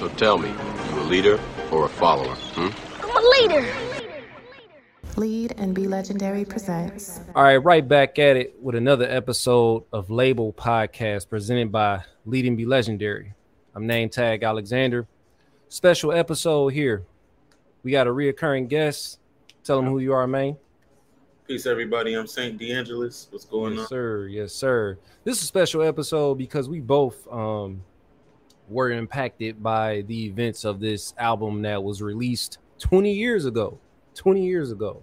So tell me, you a leader or a follower? Hmm? I'm a leader. Lead and Be Legendary presents. All right, right back at it with another episode of LABL Podcast presented by Lead and Be Legendary. I'm Nametag Alexander. Special episode here. We got a reoccurring guest. Tell them who you are, man. Peace, everybody. I'm Saint DeAngelus. What's going yes, on? sir. Yes, sir. This is a special episode because we both um were impacted by the events of this album that was released 20 years ago. 20 years ago.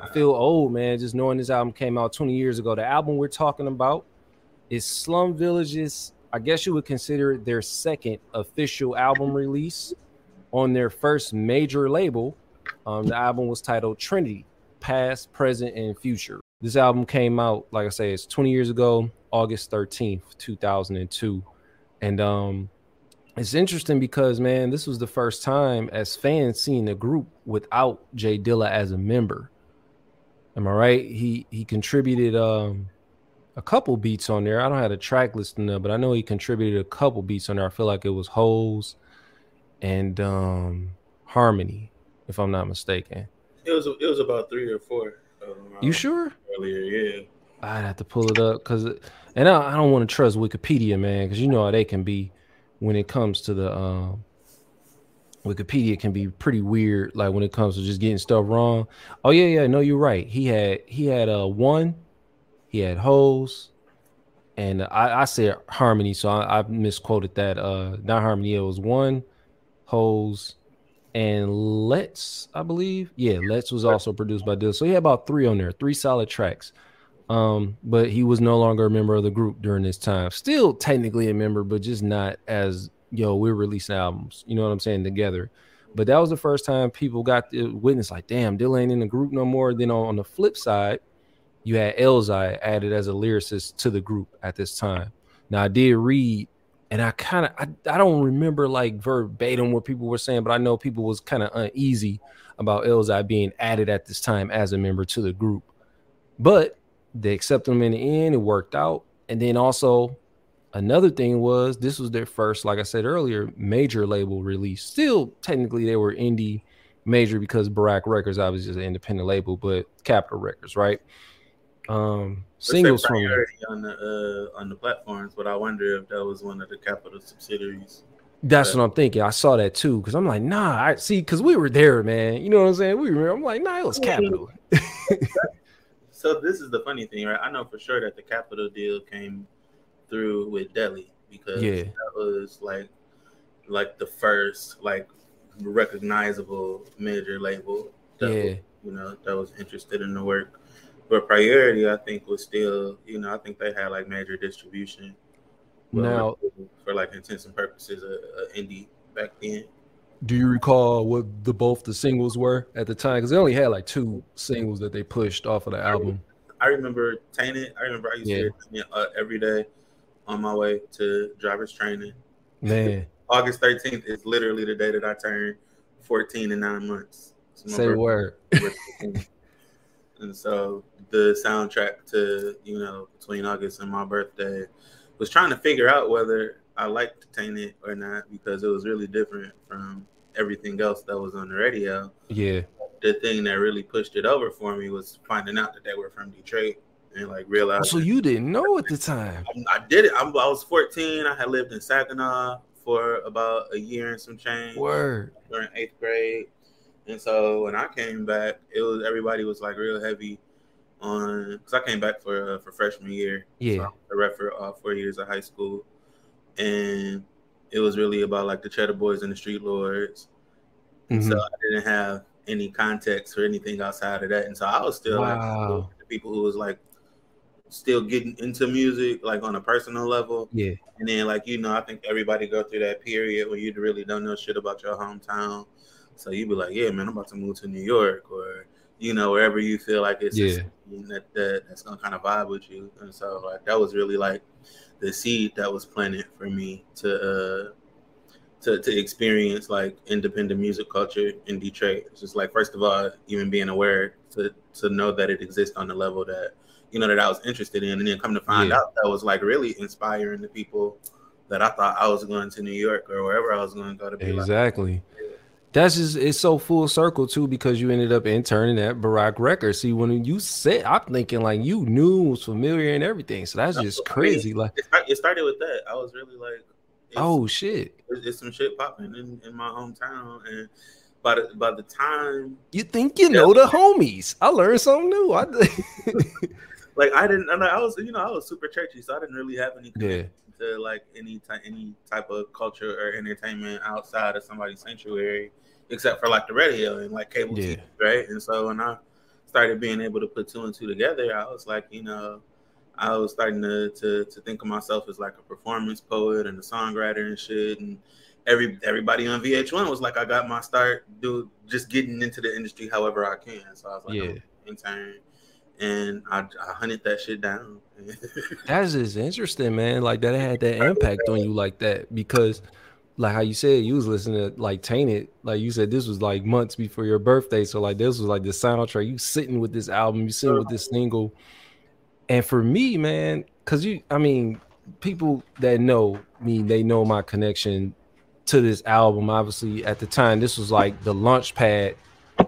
I feel old, man, just knowing this album came out 20 years ago. The album we're talking about is Slum Village's, I guess you would consider it their second official album release on their first major label. Um, the album was titled Trinity Past, Present, and Future. This album came out, like I say, it's 20 years ago, August 13th, 2002. And um, it's interesting because, man, this was the first time as fans seeing the group without Jay Dilla as a member. Am I right? He he contributed um a couple beats on there. I don't have a track listing there, but I know he contributed a couple beats on there. I feel like it was Holes and um Harmony, if I'm not mistaken. It was it was about three or four. Um, You sure? Earlier, yeah. I'd have to pull it up because, and I, I don't want to trust Wikipedia, man, because you know how they can be when it comes to the um, Wikipedia can be pretty weird. Like when it comes to just getting stuff wrong. Oh yeah, yeah, no, you're right. He had he had a uh, one, he had holes, and I, I said harmony, so I, I misquoted that. Uh, not harmony. It was one, holes, and Let's, I believe. Yeah, Let's was also produced by Dill. So he had about three on there, three solid tracks. Um, but he was no longer a member of the group during this time. Still technically a member, but just not as yo, we're releasing albums, you know what I'm saying, together. But that was the first time people got to witness, like, damn, Dill ain't in the group no more. Then on, on the flip side, you had Elzhi added as a lyricist to the group at this time. Now I did read, and I kind of I, I don't remember like verbatim what people were saying, but I know people was kind of uneasy about Elzhi being added at this time as a member to the group. But they accepted him in the end, it worked out. And then also another thing was this was their first, like I said earlier, major label release. Still, technically, they were indie major because Barak Records obviously is an independent label, but Capitol Records, right? Um, singles from on the uh, on the platforms, but I wonder if that was one of the Capitol subsidiaries. That's what I'm thinking. I saw that too because I'm like, nah, I see, because we were there, man. You know what I'm saying? We were. I'm like, nah, it was Capitol. So this is the funny thing, right? I know for sure that the Capitol deal came through with Deli because Yeah. that was like like the first like recognizable major label that Yeah. was, you know that was interested in the work. But priority, I think, was still you know I think they had like major distribution. but Now- for like intents and purposes, a, a indie back then. Do you recall what the both the singles were at the time? Because they only had like two singles that they pushed off of the album. I remember Tainted. I remember I used Yeah. to uh, every day on my way to driver's training. Man, August 13th is literally the day that I turned 14 in nine months. Say birthday. word. and so the soundtrack to, you know, between August and my birthday was trying to figure out whether I liked Tainted or not because it was really different from everything else that was on the radio. Yeah, The thing that really pushed it over for me was finding out that they were from Detroit and like realizing so you didn't know at the time. I did it. I, I was 14. I had lived in Saginaw for about a year and some change Word. during eighth grade. And so when I came back, it was everybody was like real heavy on because I came back for uh, for freshman year. Yeah. so I read for uh, four years of high school, and it was really about like the Cheddar Boys and the Street Lords. And so. Mm-hmm. I didn't have any context or anything outside of that, and so I was still like the people who was like still getting into music like on a personal level. Yeah. And then, like you know, I think everybody go through that period where you really don't know shit about your hometown. So you be like, yeah, man, I'm about to move to New York, or you know, wherever you feel like it's Yeah. that, that that's gonna kind of vibe with you. And so, like, that was really like the seed that was planted for me to uh to to experience like independent music culture in Detroit. It's just like first of all, even being aware to to know that it exists on the level that you know that I was interested in, and then come to find Yeah. out that was like really inspiring the people that I thought I was going to New York or wherever I was going to go to be exactly. Like, that's just it's so full circle too because you ended up interning at Barak Records. See, when you said, I'm thinking like you knew was familiar and everything. So that's just crazy. I mean, like it started with that. I was really like, oh shit, it's, some shit popping in, in my hometown, and by the by the time you think you know the homies, I learned something new. I like I didn't. I was you know I was super churchy, so I didn't really have any yeah. to like any type any type of culture or entertainment outside of somebody's sanctuary except for like the radio and like cable yeah. TV, right? And so when I started being able to put two and two together, I was like, you know, I was starting to to, to think of myself as like a performance poet and a songwriter and shit. And every everybody on VH1 was like, I got my start, do just getting into the industry however I can. So I was like, yeah, intern. And I, I hunted that shit down. That's just interesting, man. Like that had that impact on you like that because like how you said you was listening to like Tainted, like you said this was like months before your birthday. So like this was like the soundtrack. You sitting with this album, you sitting with this single. And for me, man, cause you I mean, people that know me, they know my connection to this album. Obviously, at the time, this was like the launch pad,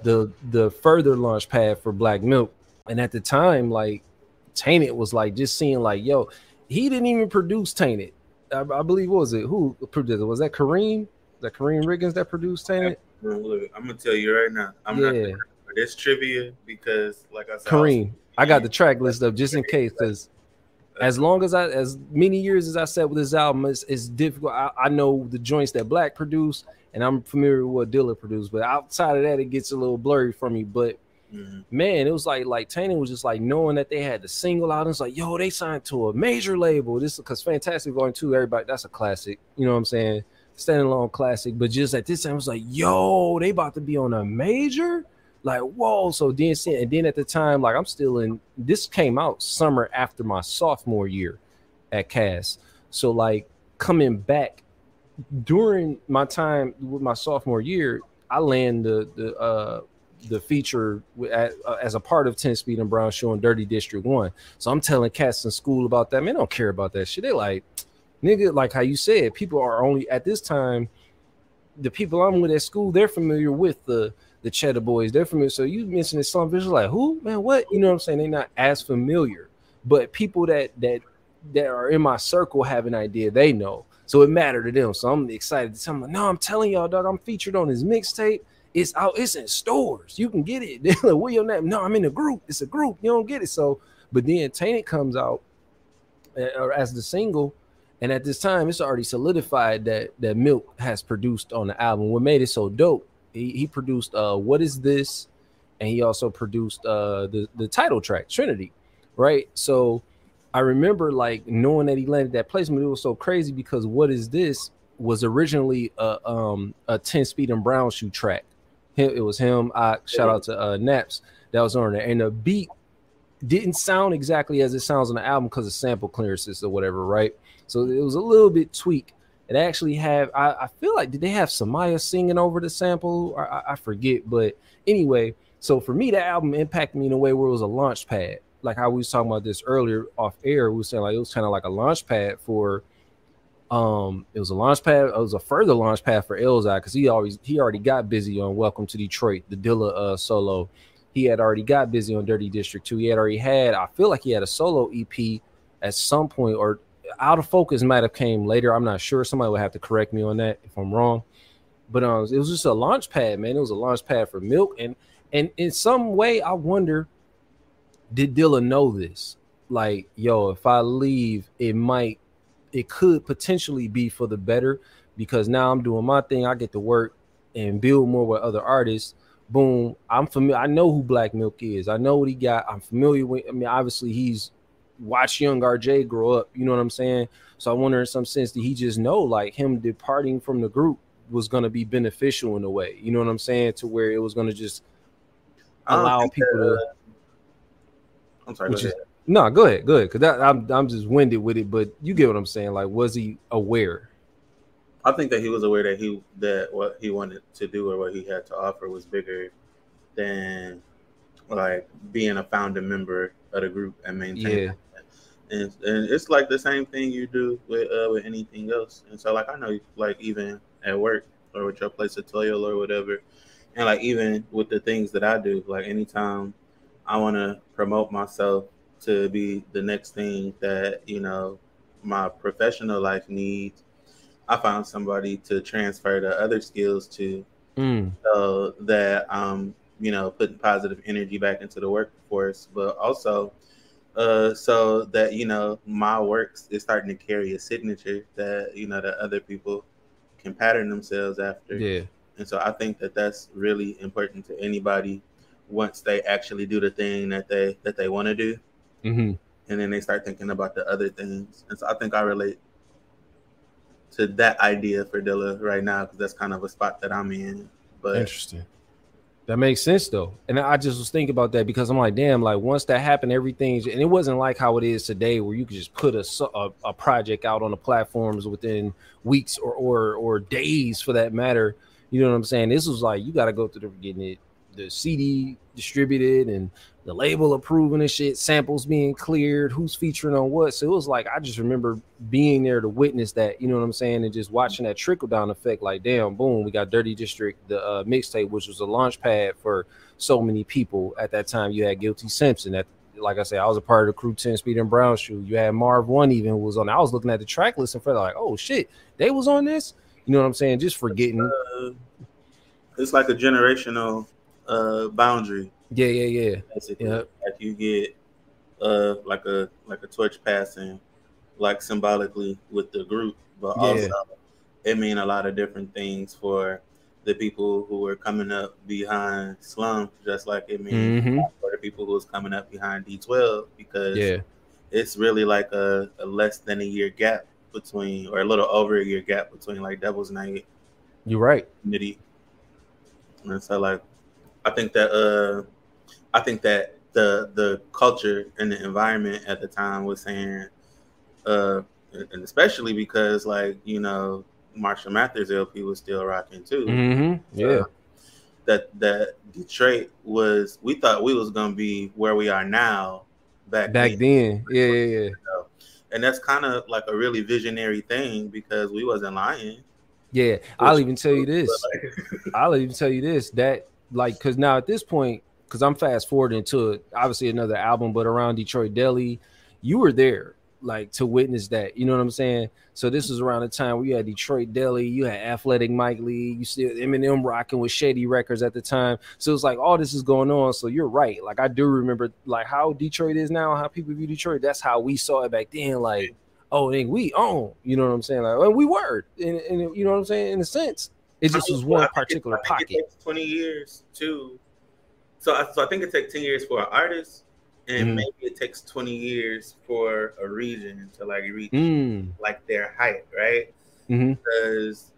the the further launch pad for Black Milk. And at the time, like Tainted was like just seeing like, yo, he didn't even produce Tainted I, I believe what was it? Who produced it? Was that Karriem? Was that Karriem Riggins that produced Tainted? Look, I'm gonna tell you right now. I'm yeah. not for this trivia because, like I said, Karriem. I, got the track list up just in case because as long as I as many years as I said with this album, it's, it's difficult. I, I, know the joints that Black produced, and I'm familiar with what Dilla produced, but outside of that, it gets a little blurry for me. But Mm-hmm. Man, it was like like Tainted was just like knowing that they had the single out. It's like, yo, they signed to a major label. This because Fantastic Going to everybody, that's a classic. You know what I'm saying? Standing alone classic. But just at this time, it was like, yo, they about to be on a major. Like, whoa. So then and then at the time, like I'm still in this came out summer after my sophomore year at Cass. So like coming back during my time with my sophomore year, I land the the uh the feature uh, as a part of 10 Speed and Brown Shoe in Dirty District 1. So I'm telling cats in school about that. Man, don't care about that shit. They like, nigga, like how you said, people are only at this time, the people I'm with at school, they're familiar with the the Cheddar Boys. They're familiar. So you mentioned this song, visual like who, man, what? You know what I'm saying? They're not as familiar. But people that that that are in my circle have an idea, they know. So it mattered to them. So I'm excited to tell them, no, I'm telling y'all, dog, I'm featured on his mixtape. It's out. It's in stores. You can get it. Like, what your name? No, I'm in a group. It's a group. You don't get it. So, but then Tainted comes out uh, as the single, and at this time, it's already solidified that that Milk has produced on the album. What made it so dope? He, he produced uh, "What Is This," and he also produced uh, the the title track "Trinity." Right. So I remember like knowing that he landed that placement. It was so crazy because "What Is This" was originally a um a 10 speed and brown shoe track him, it was him. I shout out to uh, Naps that was on there, and the beat didn't sound exactly as it sounds on the album because of sample clearances or whatever, right? So it was a little bit tweak. It actually have I, I feel like did they have Samaya singing over the sample? I, I forget, but anyway. So for me, the album impacted me in a way where it was a launch pad, like how we was talking about this earlier off air. We were saying like it was kind of like a launch pad for um, it was a launch pad. It was a further launch pad for Elzhi because he always he already got busy on Welcome to Detroit, the Dilla uh, solo. He had already got busy on Dirty District 2. He had already had, I feel like he had a solo EP at some point, or Out of Focus might have came later. I'm not sure. Somebody would have to correct me on that if I'm wrong. But um, it was just a launch pad, man. It was a launch pad for Milk, and and in some way, I wonder, did Dilla know this? Like, yo, if I leave, it might it could potentially be for the better because now I'm doing my thing. I get to work and build more with other artists. Boom. I'm familiar. I know who Black Milk is. I know what he got. I'm familiar with. I mean, obviously he's watched young RJ grow up. You know what I'm saying? So I wonder in some sense did he just know like him departing from the group was going to be beneficial in a way. You know what I'm saying? To where it was going to just allow people to. I'm sorry. No, go ahead, go ahead. Cause that, I'm I'm just winded with it, but you get what I'm saying. Like, was he aware? I think that he was aware that he that what he wanted to do or what he had to offer was bigger than like being a founding member of the group and maintaining. Yeah. and, and it's like the same thing you do with uh, with anything else. And so like I know like even at work or with your place of toil or whatever, and like even with the things that I do, like anytime I want to promote myself to be the next thing that you know my professional life needs, I found somebody to transfer the other skills to, Mm. so that I'm you know putting positive energy back into the workforce, but also uh, so that you know my work is starting to carry a signature that you know that other people can pattern themselves after. Yeah. And so I think that that's really important to anybody once they actually do the thing that they that they want to do, hmm and then they start thinking about the other things. And so I think I relate to that idea for Dilla right now because that's kind of a spot that I'm in. But Interesting. That makes sense though, and I just was thinking about that because I'm like, damn, like once that happened, everything, and it wasn't like how it is today, where you could just put a a, a project out on the platforms within weeks or or or days, for that matter. You know what I'm saying? This was like you got to go through the getting it, the CD distributed, and the label approving and shit, samples being cleared, who's featuring on what. So it was like I just remember being there to witness that, you know what I'm saying, and just watching that trickle down effect. Like, damn, boom, we got Dirty District, the uh, mixtape, which was a launch pad for so many people at that time. You had Guilty Simpson. That, like I said, I was a part of the crew 10 Speed and Brown Shoe. You had Marv One even was on. I was looking at the track list and felt like, oh shit, they was on this. You know what I'm saying? Just forgetting. uh, it's like a generational uh, boundary. Yeah, yeah, yeah. basically. Yep. Like you get uh like a like a torch passing, like symbolically with the group, but Yeah. also it mean a lot of different things for the people who were coming up behind Slum, just like it means hmm for the people who was coming up behind D12 because Yeah. it's really like a, a less than a year gap between or a little over a year gap between like Devil's Night You're right. community. And so like I think that uh I think that the the culture and the environment at the time was saying uh and especially because like, you know, Marshall Mathers LP was still rocking too. hmm Yeah. That that Detroit was we thought we was gonna be where we are now back Back then. Yeah, yeah, yeah. And that's kind of like a really visionary thing because we wasn't lying. Yeah. I'll even tell you this. I'll even tell you this that like because now at this point, because I'm fast forwarding to obviously another album, but around Detroit Deli, you were there like to witness that. You know what I'm saying? So this was around the time where you had Detroit Deli, you had Athletic Mic League, you still Eminem rocking with Shady Records at the time. So it's like all this is going on. So you're right. Like I do remember like how Detroit is now, how people view Detroit. That's how we saw it back then. Like, oh, then we own. You know what I'm saying? Like, and we were, and, and you know what I'm saying? In a sense, it just was one I think it- particular pocket. 20 years too. So, I- so I think it takes 10 years for an artist, and Mhm. maybe it takes 20 years for a region to like reach Mm. like their height, right? Mhm. Because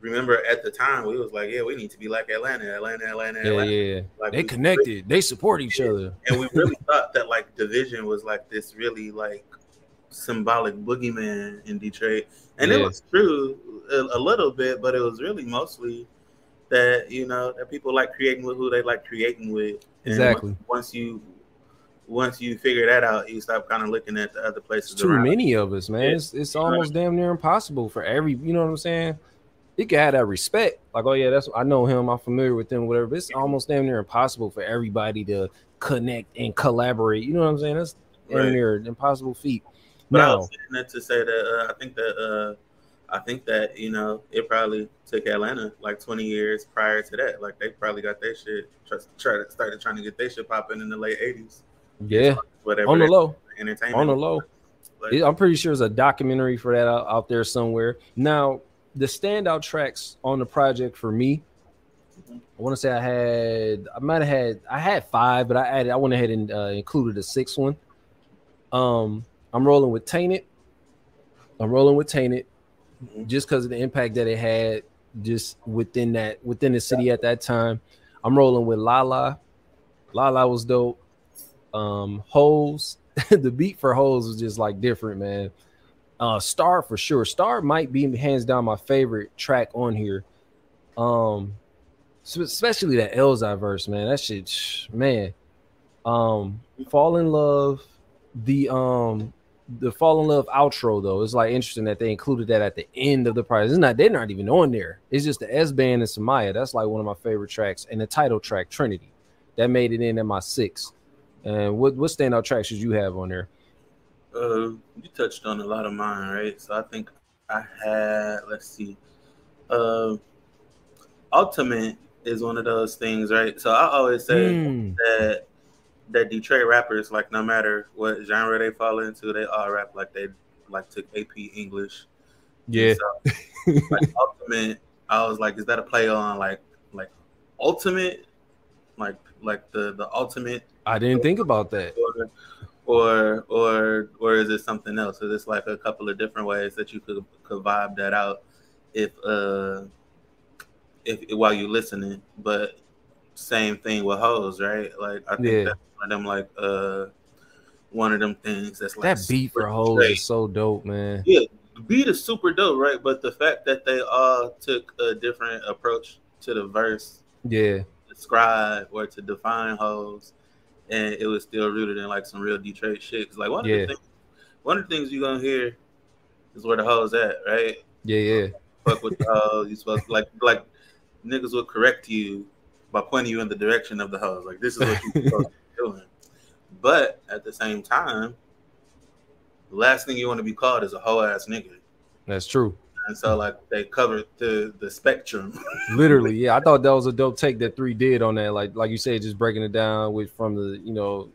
remember at the time we was like, yeah, we need to be like Atlanta, Atlanta, Atlanta, Yeah, Atlanta. yeah. Like, They connected. They support each other. and we really thought that like division was like this really like symbolic boogeyman in Detroit, and it was true a, a little bit, but it was really mostly that you know that people like creating with who they like creating with. Exactly. Once, once you once you figure that out, you stop kind of looking at the other places. It's too around. many of us, man. Yeah. It's, it's almost damn near impossible for every. You know what I'm saying? You can have that respect, like, oh yeah, that's I know him. I'm familiar with him, whatever. But it's almost damn near impossible for everybody to connect and collaborate. You know what I'm saying? That's damn Right. near impossible feat. But I No, was saying that to say that uh, I think that uh, I think that you know it probably took Atlanta like 20 years prior to that. Like they probably got their shit try, try, started trying to get their shit popping in the late 80s. yeah, Whatever. on the low. entertainment. on the low. Like, I'm pretty sure there's a documentary for that out, out there somewhere. Now, the standout tracks on the project for me, I want to say I had, I might have had, I had five, but I added, I went ahead and uh, included a sixth one. Um, I'm rolling with Tainted. I'm rolling with Tainted, Just because of the impact that it had, just within that within the city at that time. I'm rolling with Lala. Lala was dope. Um, Holes, the beat for Holes was just like different, man. Uh, Star for sure. Star might be hands down my favorite track on here. Um, especially that Elzhi verse, man. That shit, man. Um, Fall in Love, the um the fall in love outro though it's like interesting that they included that at the end of the prize it's not they're not even on there it's just the s band and samaya that's like one of my favorite tracks and the title track trinity that made it in at my six and what what standout tracks should you have on there Uh, you touched on a lot of mine, right? So I think I had. Let's see. Uh, Ultimate is one of those things, right? So I always say Mm, that that Detroit rappers, like no matter what genre they fall into, they all rap like they like took AP English. yeah. So, like Ultimate, I was like, is that a play on like like Ultimate, like like the the Ultimate? I didn't think about that. Or or or or is it something else? Is this like a couple of different ways that you could could vibe that out if uh if while you're listening, but same thing with hoes, right? Like I think Yeah. that's one of them like uh one of them things that's like that beat for hoes is so dope man Yeah, the beat is super dope, right? But the fact that they all took a different approach to the verse yeah describe or to define hoes, and it was still rooted in like some real Detroit shit. 'Cause, like one of Yeah. the things, one of the things you gonna hear is where the hoes at, right? yeah yeah Fuck with the hoes. You supposed to, like like niggas will correct you by pointing you in the direction of the hoes. Like this is what you're supposed to be doing. But at the same time, the last thing you want to be called is a hoe ass nigga. that's true And so like they covered the the spectrum. Literally, yeah. I thought that was a dope take that three did on that. Like, like you said, just breaking it down with from the, you know,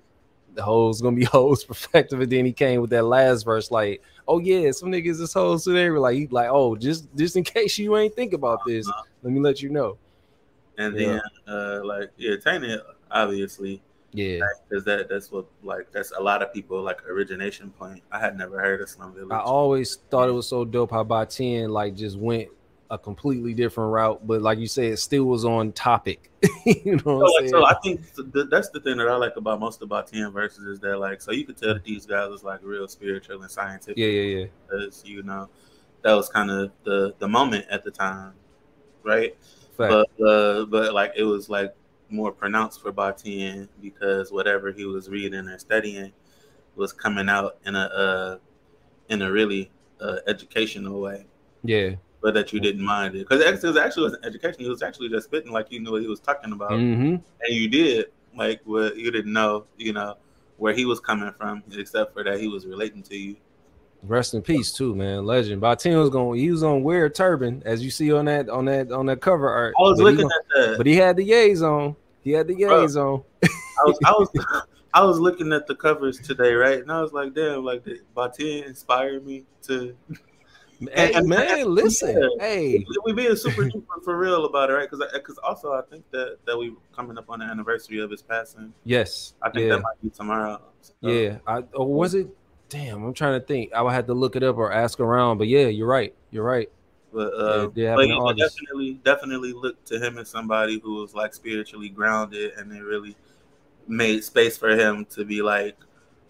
the hoes gonna be hoes perspective, and then he came with that last verse, like, oh yeah, some niggas is hoes today. We're like, he like, oh, just just in case you ain't think about this, uh-huh. let me let you know. And Yeah. then uh like yeah, Tainted obviously Yeah, because that that's what like that's a lot of people like origination point. I had never heard of Slum Village. I always thought it was so dope how Baatin like just went a completely different route, but like you said, it still was on topic. you know so, I'm like, saying? so I think th- that's the thing that I like about most about ten verses is that like so you could tell that these guys was like real spiritual and scientific. yeah, yeah, yeah. because you know that was kind of the the moment at the time, right? But uh, but like it was like more pronounced for Baatin because whatever he was reading or studying was coming out in a uh, in a really uh, educational way, yeah. but that you didn't mind it because it was actually wasn't education. He was actually just spitting like you knew what he was talking about, Mm-hmm. and you did like what you didn't know, you know, where he was coming from, except for that he was relating to you. Rest in peace too, man. Legend. Baatin was going. He was on wear a turban, as you see on that on that on that cover art. I was But he looking gon- at that. but he had the yays on. He had the yays on. I was I was I was looking at the covers today, right? And I was like, damn, like the Baatin inspired me to Hey and- man, listen. Yeah. Hey, we being super duper for real about it, right? Because because also I think that that we coming up on the anniversary of his passing. yes. I think yeah, that might be tomorrow. So, yeah. I or was it? Damn, I'm trying to think. I would have to look it up or ask around. But yeah, you're right. You're right. But Yeah, uh, happen but you definitely definitely look to him as somebody who was like spiritually grounded, and it really made space for him to be like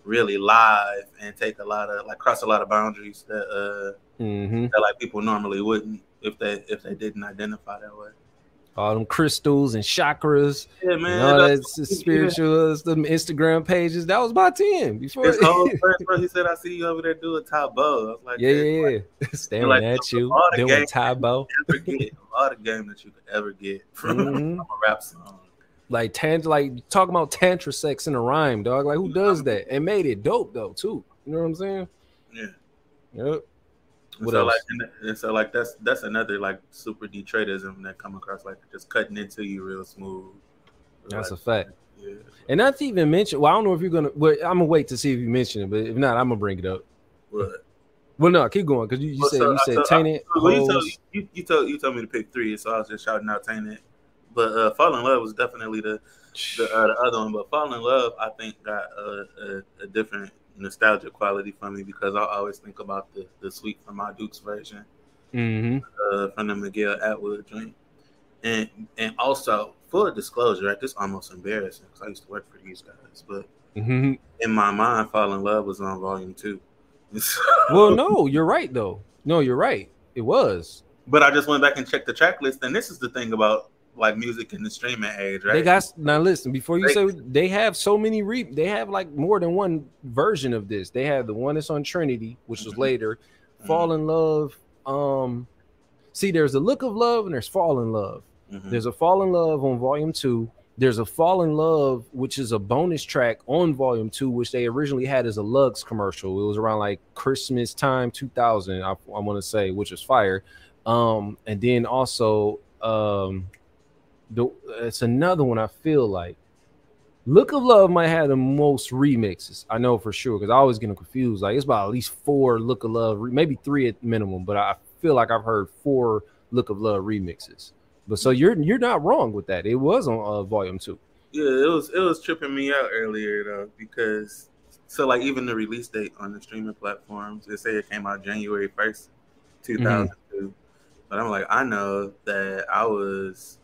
really live and take a lot of like cross a lot of boundaries that uh Mm-hmm. that like people normally wouldn't if they if they didn't identify that way. All them crystals and chakras, Yeah, man. all that that's- s- spirituals, the Instagram pages. That was Baatin before. His whole first bro, he said, "I see you over there doing top bow." I was like, yeah, "Man, yeah, yeah. Staring like, at you, doing Tybo. all the game that you could ever get from, Mhm. from a rap song. like tant like talking about tantra sex in a rhyme, dog. Like who does that? And made it dope though too. You know what I'm saying? Yeah. Yep. And What so else? like, and, and so like that's that's another like super Detroitism that come across like just cutting into you real smooth. That's a fact. yeah. And not to even mention. Well, I don't know if you're gonna. Well, I'm gonna wait to see if you mention it, but if not, I'm gonna bring it up. But, Well, no, keep going because you, you Well, said so- you said so- tainted. well, you, told, you, you told you told me to pick three, so I was just shouting out Tainted. But uh, Fall in Love was definitely the the, uh, the other one. But Fall in Love, I think, got a, a, a different nostalgic quality for me because I always think about the the Suite from Ma Dukes version. Mhm. uh, from the Miguel Atwood joint. And and also full disclosure, right? This almost embarrassing because I used to work for these guys, but Mhm. in my mind, Fall in Love was on volume two. Well, no, you're right though. No, you're right. It was. but I just went back and checked the track list, and this is the thing about like music in the streaming age, right? They got now. Listen, before you They- say they have so many re, they have like more than one version of this. They have the one that's on Trinity, which was Mhm. later. Mhm. Fall in love. Um, see, there's a look of love and there's fall in love. Mhm. There's a Fall in Love on Volume Two. There's a Fall in Love, which is a bonus track on Volume Two, which they originally had as a Lux commercial. It was around like Christmas time, 2000. I, I want to say, which was fire. Um, and then also, um, the it's another one. I feel like Look of Love might have the most remixes. I know for sure because I always get them confused. Like it's about at least four Look of Love, maybe three at minimum, but I feel like I've heard four Look of Love remixes. But so you're you're not wrong with that. It was on uh, volume two. Yeah, it was it was tripping me out earlier though because so like even the release date on the streaming platforms, they say it came out January first, two thousand two. But I'm like, I know that I was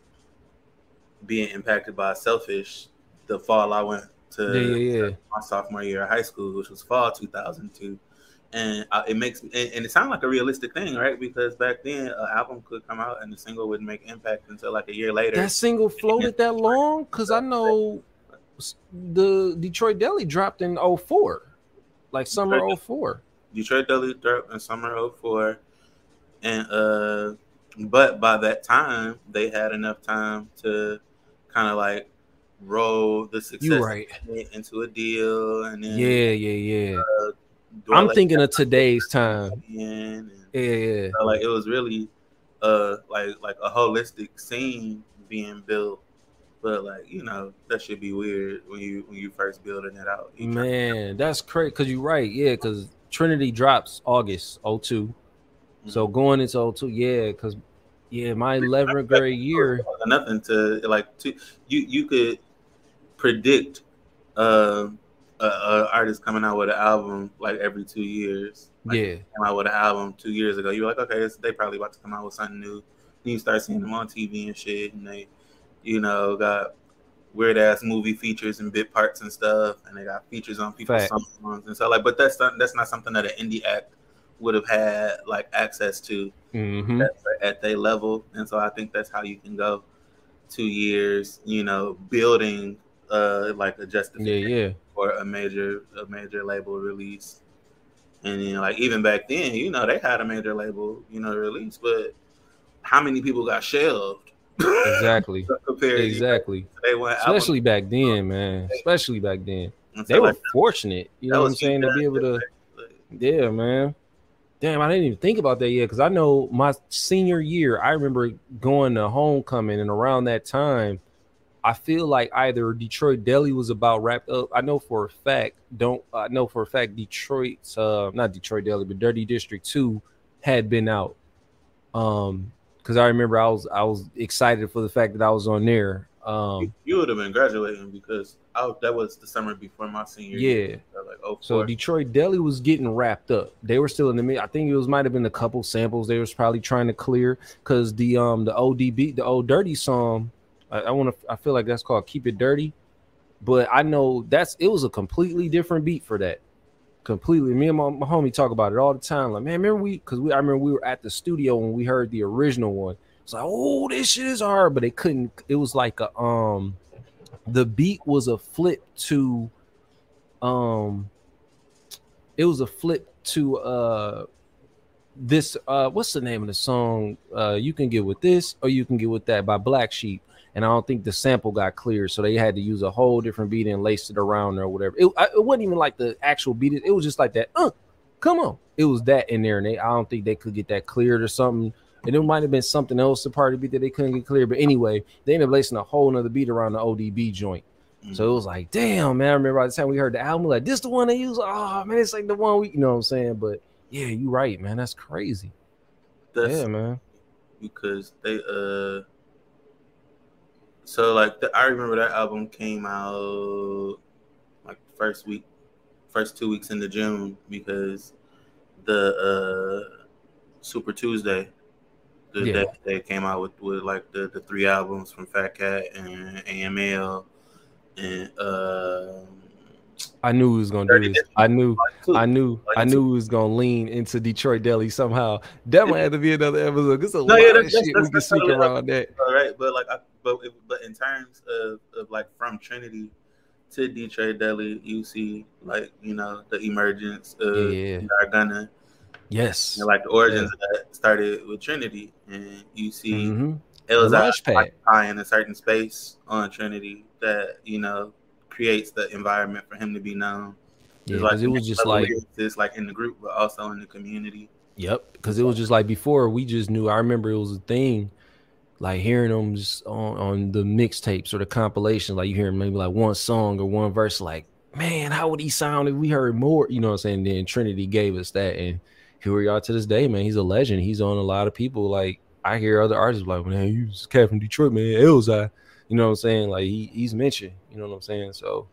being impacted by selfish the fall I went to Yeah, yeah, yeah. my sophomore year of high school, which was fall 2002. And uh, it makes and, and it sounded like a realistic thing, right? Because back then, an album could come out and the single wouldn't make impact until like a year later. That single floated that long because I know the Detroit Deli dropped in 04, like summer 04. Detroit Deli dropped in summer 04. And uh but by that time they had enough time to kind of like roll the success right. into a deal and then Yeah, yeah, yeah. do I'm that thinking of today's time. and Yeah, yeah. so, like it was really uh like like a holistic scene being built. But like, you know, that should be weird when you when you first building it out. Man, that's crazy. Cause you're right. Yeah, because Trinity drops August 02. So Mm-hmm. going into 02, yeah, because yeah, my 11th grade year. nothing to like to you you could predict uh, a, a artist coming out with an album like every two years. Like, Yeah, came out with an album two years ago. You're like, okay, it's, they probably about to come out with something new. And you start seeing them on TV and shit, and they, you know, got weird ass movie features and bit parts and stuff, and they got features on people's songs and so like. But that's not that's not something that an indie act would have had like access to hmm at, at their level, and so I think that's how you can go two years, you know, building uh like a yeah, justification yeah. for a major a major label release. And then like even back then, you know, they had a major label, you know, release, but how many people got shelved? Exactly, to exactly. they went album- Especially back then, man. Especially back then, so, they were fortunate. You know what I'm saying to be able to. Yeah, man. Damn, I didn't even think about that yet because I know my senior year, I remember going to homecoming, and around that time, I feel like either Detroit Deli was about wrapped up. I know for a fact, don't I know for a fact Detroit's uh not Detroit Deli, but Dirty District 2 had been out. Um, because I remember I was I was excited for the fact that I was on there. Um, you would have been graduating because I, that was the summer before my senior year. yeah. So, like oh So Detroit Deli was getting wrapped up. They were still in the mid. I think it was might have been a couple samples they was probably trying to clear because the um the ODB the old dirty song. I, I want to. I feel like that's called Keep It Dirty, but I know that's it was a completely different beat for that. Completely. Me and my, my homie talk about it all the time. Like man, remember we because we I remember we were at the studio when we heard the original one. It's like oh this shit is hard, but it couldn't. It was like a um the beat was a flip to um it was a flip to uh this uh what's the name of the song? Uh you can get with this or you can get with that by black sheep. And i don't think the sample got cleared so they had to use a whole different beat and lace it around or whatever. It, it wasn't even like the actual beat it was just like that uh come on. It was that in there and they i don't think they could get that cleared or something and it might have been something else the part of the beat that they couldn't get clear but anyway they ended up lacing a whole nother beat around the odb joint so it was like, damn, man. I remember by the time we heard the album, like, this the one they use. Oh man, it's like the one we, you know what I'm saying? But yeah, you right, man. That's crazy. that's yeah, man. because they uh so like the, I remember that album came out like first week first two weeks into June because the uh Super Tuesday the Yeah. day they came out with, with like the, the three albums from Fat Cat and AML and um I knew he was gonna do this. I knew, I knew, I knew he was gonna lean into Detroit Deli somehow. That might have to be another episode. There's a No, lot yeah, of shit that's- we can that's sneak totally around that. All right, but like, I, but but in terms of, of like from Trinity to Detroit Deli, you see like you know the emergence of Yeah. Gargana Yes. and like the origins of that started with Trinity, and you see hmm Elzhi occupying a certain space on Trinity that you know creates the environment for him to be known. Yeah, because it was just like it's like in the group, but also in the community. Yep, because it was just like before we just knew. I remember it was a thing, like hearing them just on, on the mixtapes or the compilations. Like you hear maybe like one song or one verse. Like, man, how would he sound if we heard more? You know what I'm saying? Then Trinity gave us that, and here we are to this day, man. He's a legend. He's on a lot of people. Like I hear other artists like, man, you was cat from Detroit, man. Elzhi. You know what I'm saying? Like he, he's mentioned. You know what I'm saying? So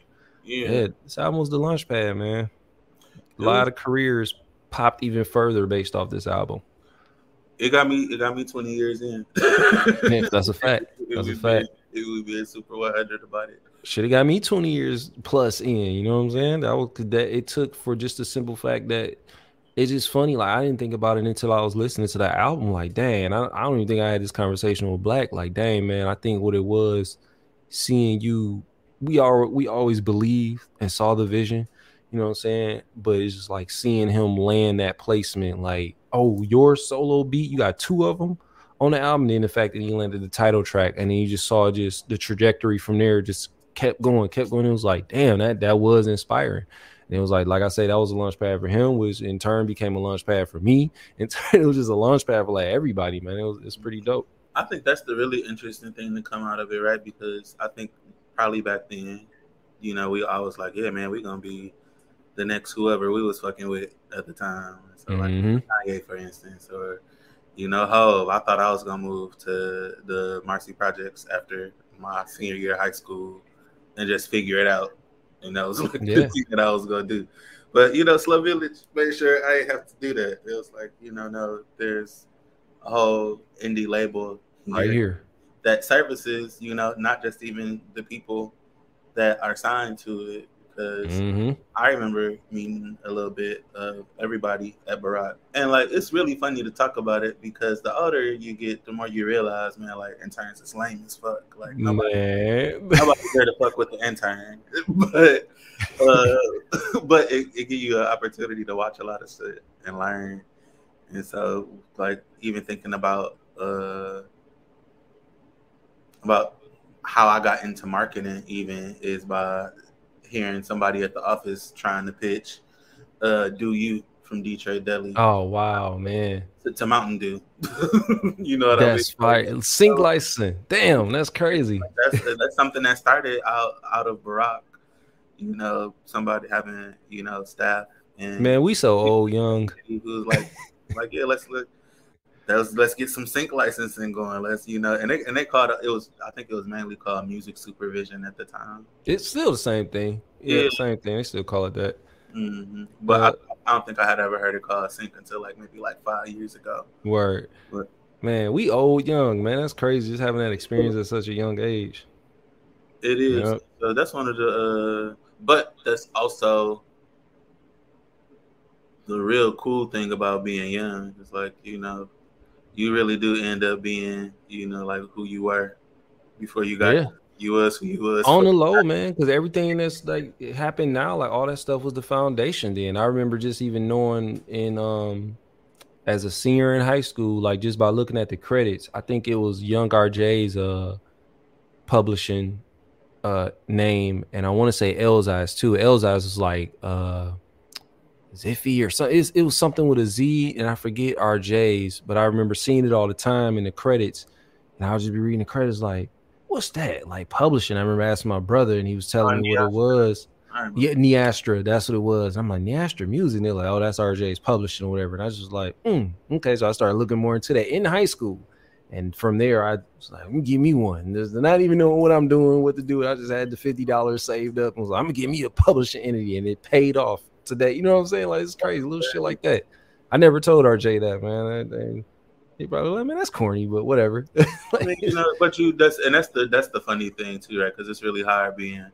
Yeah, yeah, this album was the launch pad, man. A lot was- of careers popped even further based off this album. it got me. It got me twenty years in. Yeah, that's a fact. It That's a fact. It would be a super one hundred about it. Should have got me 20 years plus in. You know what I'm saying? That was that it took for just the simple fact that it's just funny. Like I didn't think about it until I was listening to that album. Like, dang, I, I don't even think I had this conversation with Black. Like, dang, man, I think what it was seeing you. We are we always believed and saw the vision. You know what I'm saying? But it's just like seeing him land that placement. Like, oh, your solo beat, you got two of them on the album. Then the fact that he landed the title track, and then you just saw just the trajectory from there, just kept going, kept going. It was like, damn, that that was inspiring. And it was like, like I say, that was a launch pad for him, which in turn became a launch pad for me. And it was just a launch pad for like everybody, man. It was it's pretty dope. I think that's the really interesting thing to come out of it, right? Because I think probably back then, you know, we always like, yeah, man, we're gonna be the next whoever we was fucking with at the time. So like Mhm. Kanye, for instance, or you know, Hove. I thought I was gonna move to the Marcy Projects after my senior year of high school and just figure it out. And that was like Yeah. the thing that I was gonna do. But you know, Slum Village made sure I didn't have to do that. It was like, you know, no, there's a whole indie label Right here here. that services, you know, not just even the people that are signed to it. Because hmm I remember meeting a little bit of everybody at Barak. And like it's really funny to talk about it because the older you get, the more you realize, man, like interns is lame as fuck. Like nobody, Man. nobody's there to fuck with the intern. but uh but it, it gives you an opportunity to watch a lot of shit and learn. And so like even thinking about uh about how I got into marketing even is by hearing somebody at the office trying to pitch uh do you from Detroit Deli Oh wow, man. to, to Mountain Dew. you know what That's I mean? right. Sync license. Damn, that's crazy. That's that's something that started out out of Barak. You know, somebody having you know staff and Man, we so old, young. who was like like yeah let's look let's let's get some sync licensing going let's you know and they and they called it it was I think it was mainly called music supervision at the time. It's still the same thing. Yeah, Yeah. same thing. They still call it that. hmm But I, I don't think I had ever heard it called sync until like maybe like five years ago. Word. But- Man, we old young, man. That's crazy. Just having that experience at such a young age. It is. Yep. So that's one of the. Uh, but that's also the real cool thing about being young. It's like you know, you really do end up being you know like who you were before you got Yeah. you was who you was. On the low, man, because everything that's like it happened now, like all that stuff was the foundation. Then I remember just even knowing in um as a senior in high school, like just by looking at the credits, I think it was Young RJ's uh publishing uh name, and I want to say Elzhi's too. Elzhi's was like uh Ziffy or something. It was something with a Z, and I forget RJ's, but I remember seeing it all the time in the credits, and I would just be reading the credits like, "What's that?" Like publishing. I remember asking my brother, and he was telling Oh, me what it was. Yeah, Neastra, that's what it was. I'm like Neastra Music. And they're like, oh, that's RJ's publishing or whatever. And I was just like, mm, okay. So I started looking more into that in high school, and from there, I was like, "Mm, give me one. There's not even knowing what I'm doing, what to do. I just had the fifty dollars saved up and was like, I'm gonna give me a publishing entity, and it paid off today. You know what I'm saying? Like it's crazy, little shit like that. I never told RJ that, man. And he probably like, man, that's corny, but whatever. I mean, you know, but you that's and that's the that's the funny thing too, right? Because it's really hard being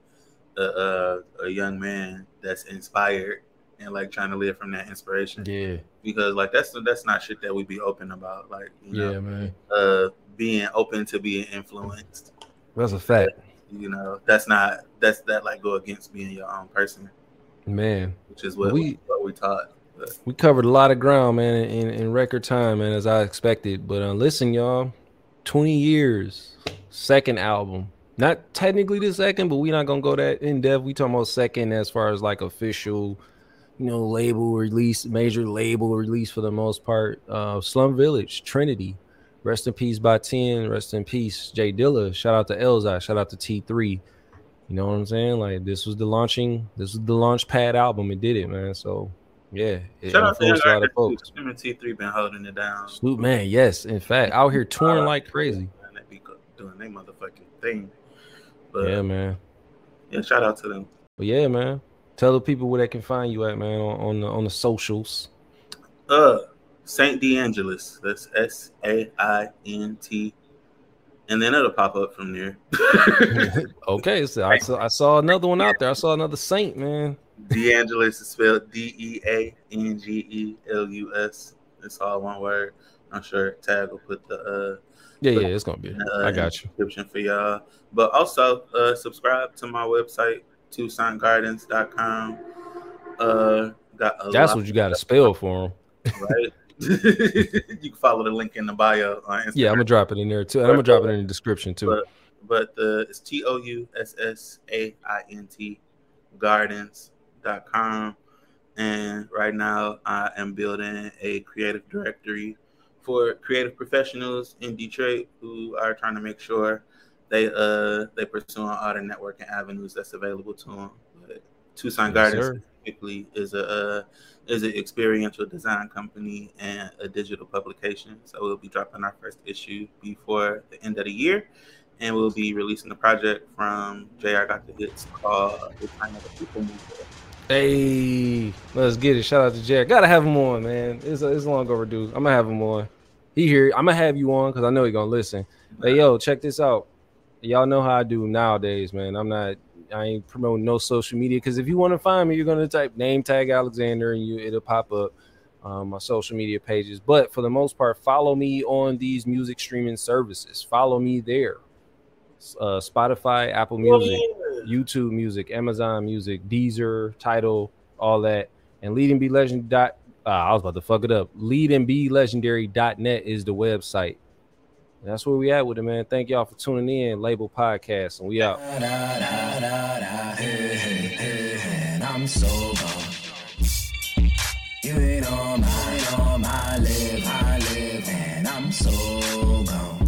a, a, a young man that's inspired and like trying to live from that inspiration. Yeah. Because like that's that's not shit that we'd be open about. Like you know, Yeah, man. uh, being open to being influenced. That's a fact. You know, that's not that's that like go against being your own person, Man. which is what We- what we taught. But We covered a lot of ground, man, in, in record time, man, as I expected. But uh, listen, y'all, 20 years, second album. Not technically the second, but we're not gonna go that in depth. We talking about second as far as like official, you know, label release, major label release for the most part. Uh Slum Village, Trinity. Rest in peace Baatin. Rest in peace, Jay Dilla. Shout out to Elzhi. Shout out to T3. You know what I'm saying? Like this was the launching, this was the launch pad album. It did it, man. So yeah, it shout out to a lot of folks. Him and T three been holding it down. Snoop man, yes. In fact, out here touring like crazy. And they be doing their motherfucking thing. But Yeah, man. yeah, shout out to them. But yeah, man. Tell the people where they can find you at, man, on, on the on the socials. Uh, Saint DeAngelus. That's S A I N T, and then it'll pop up from there. okay, so I saw I saw another one out there. I saw another Saint, man. DeAngelus is spelled D E A N G E L U S. It's all one word. I'm sure Tag will put the uh, Yeah, yeah, it's gonna be. uh, I got you. description for y'all. But also uh subscribe to my website, ToussaintGardens.com. Uh got a That's what you got to spell for them. right? you can follow the link in the bio on Instagram. Yeah, I'm gonna drop it in there too, and I'm gonna drop it in the description too. But but the it's T O U S S A I N T gardens.com. And right now I am building a creative directory for creative professionals in Detroit who are trying to make sure they uh they pursue all the networking avenues that's available to them. But Toussaint Yes, Gardens sir. specifically is a uh, is an experiential design company and a digital publication. So we'll be dropping our first issue before the end of the year, and we'll be releasing the project from JR Got the Hits called "The Time of the People Movement." Hey, let's get it. Shout out to Jared. Gotta have him on, man. It's it's long overdue. I'm gonna have him on. He here. I'm gonna have you on because I know he gonna listen. Hey, yo, check this out. Y'all know how I do nowadays, man. I'm not. I ain't promoting no social media because if you want to find me, you're gonna type Nametag Alexander and you it'll pop up um, my social media pages. But for the most part, follow me on these music streaming services. Follow me there. Uh, Spotify, Apple Music. YouTube Music, Amazon Music, Deezer, Tidal, all that. And Lead and Be Legend. Dot, uh, I was about to fuck it up. Lead and Be Legendary.net is the website. And that's where we at with it, man. Thank y'all for tuning in. LABL Podcast, and we out. I'm so gone. You ain't on on my live, I live, and I'm so gone.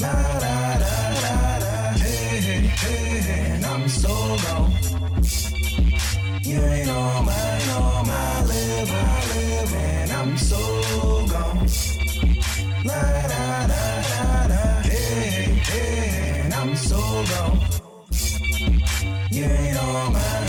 La da da da da, hey hey hey, and I'm so gone. You ain't on on my live, I live, and I'm so gone. La da ain't my mine.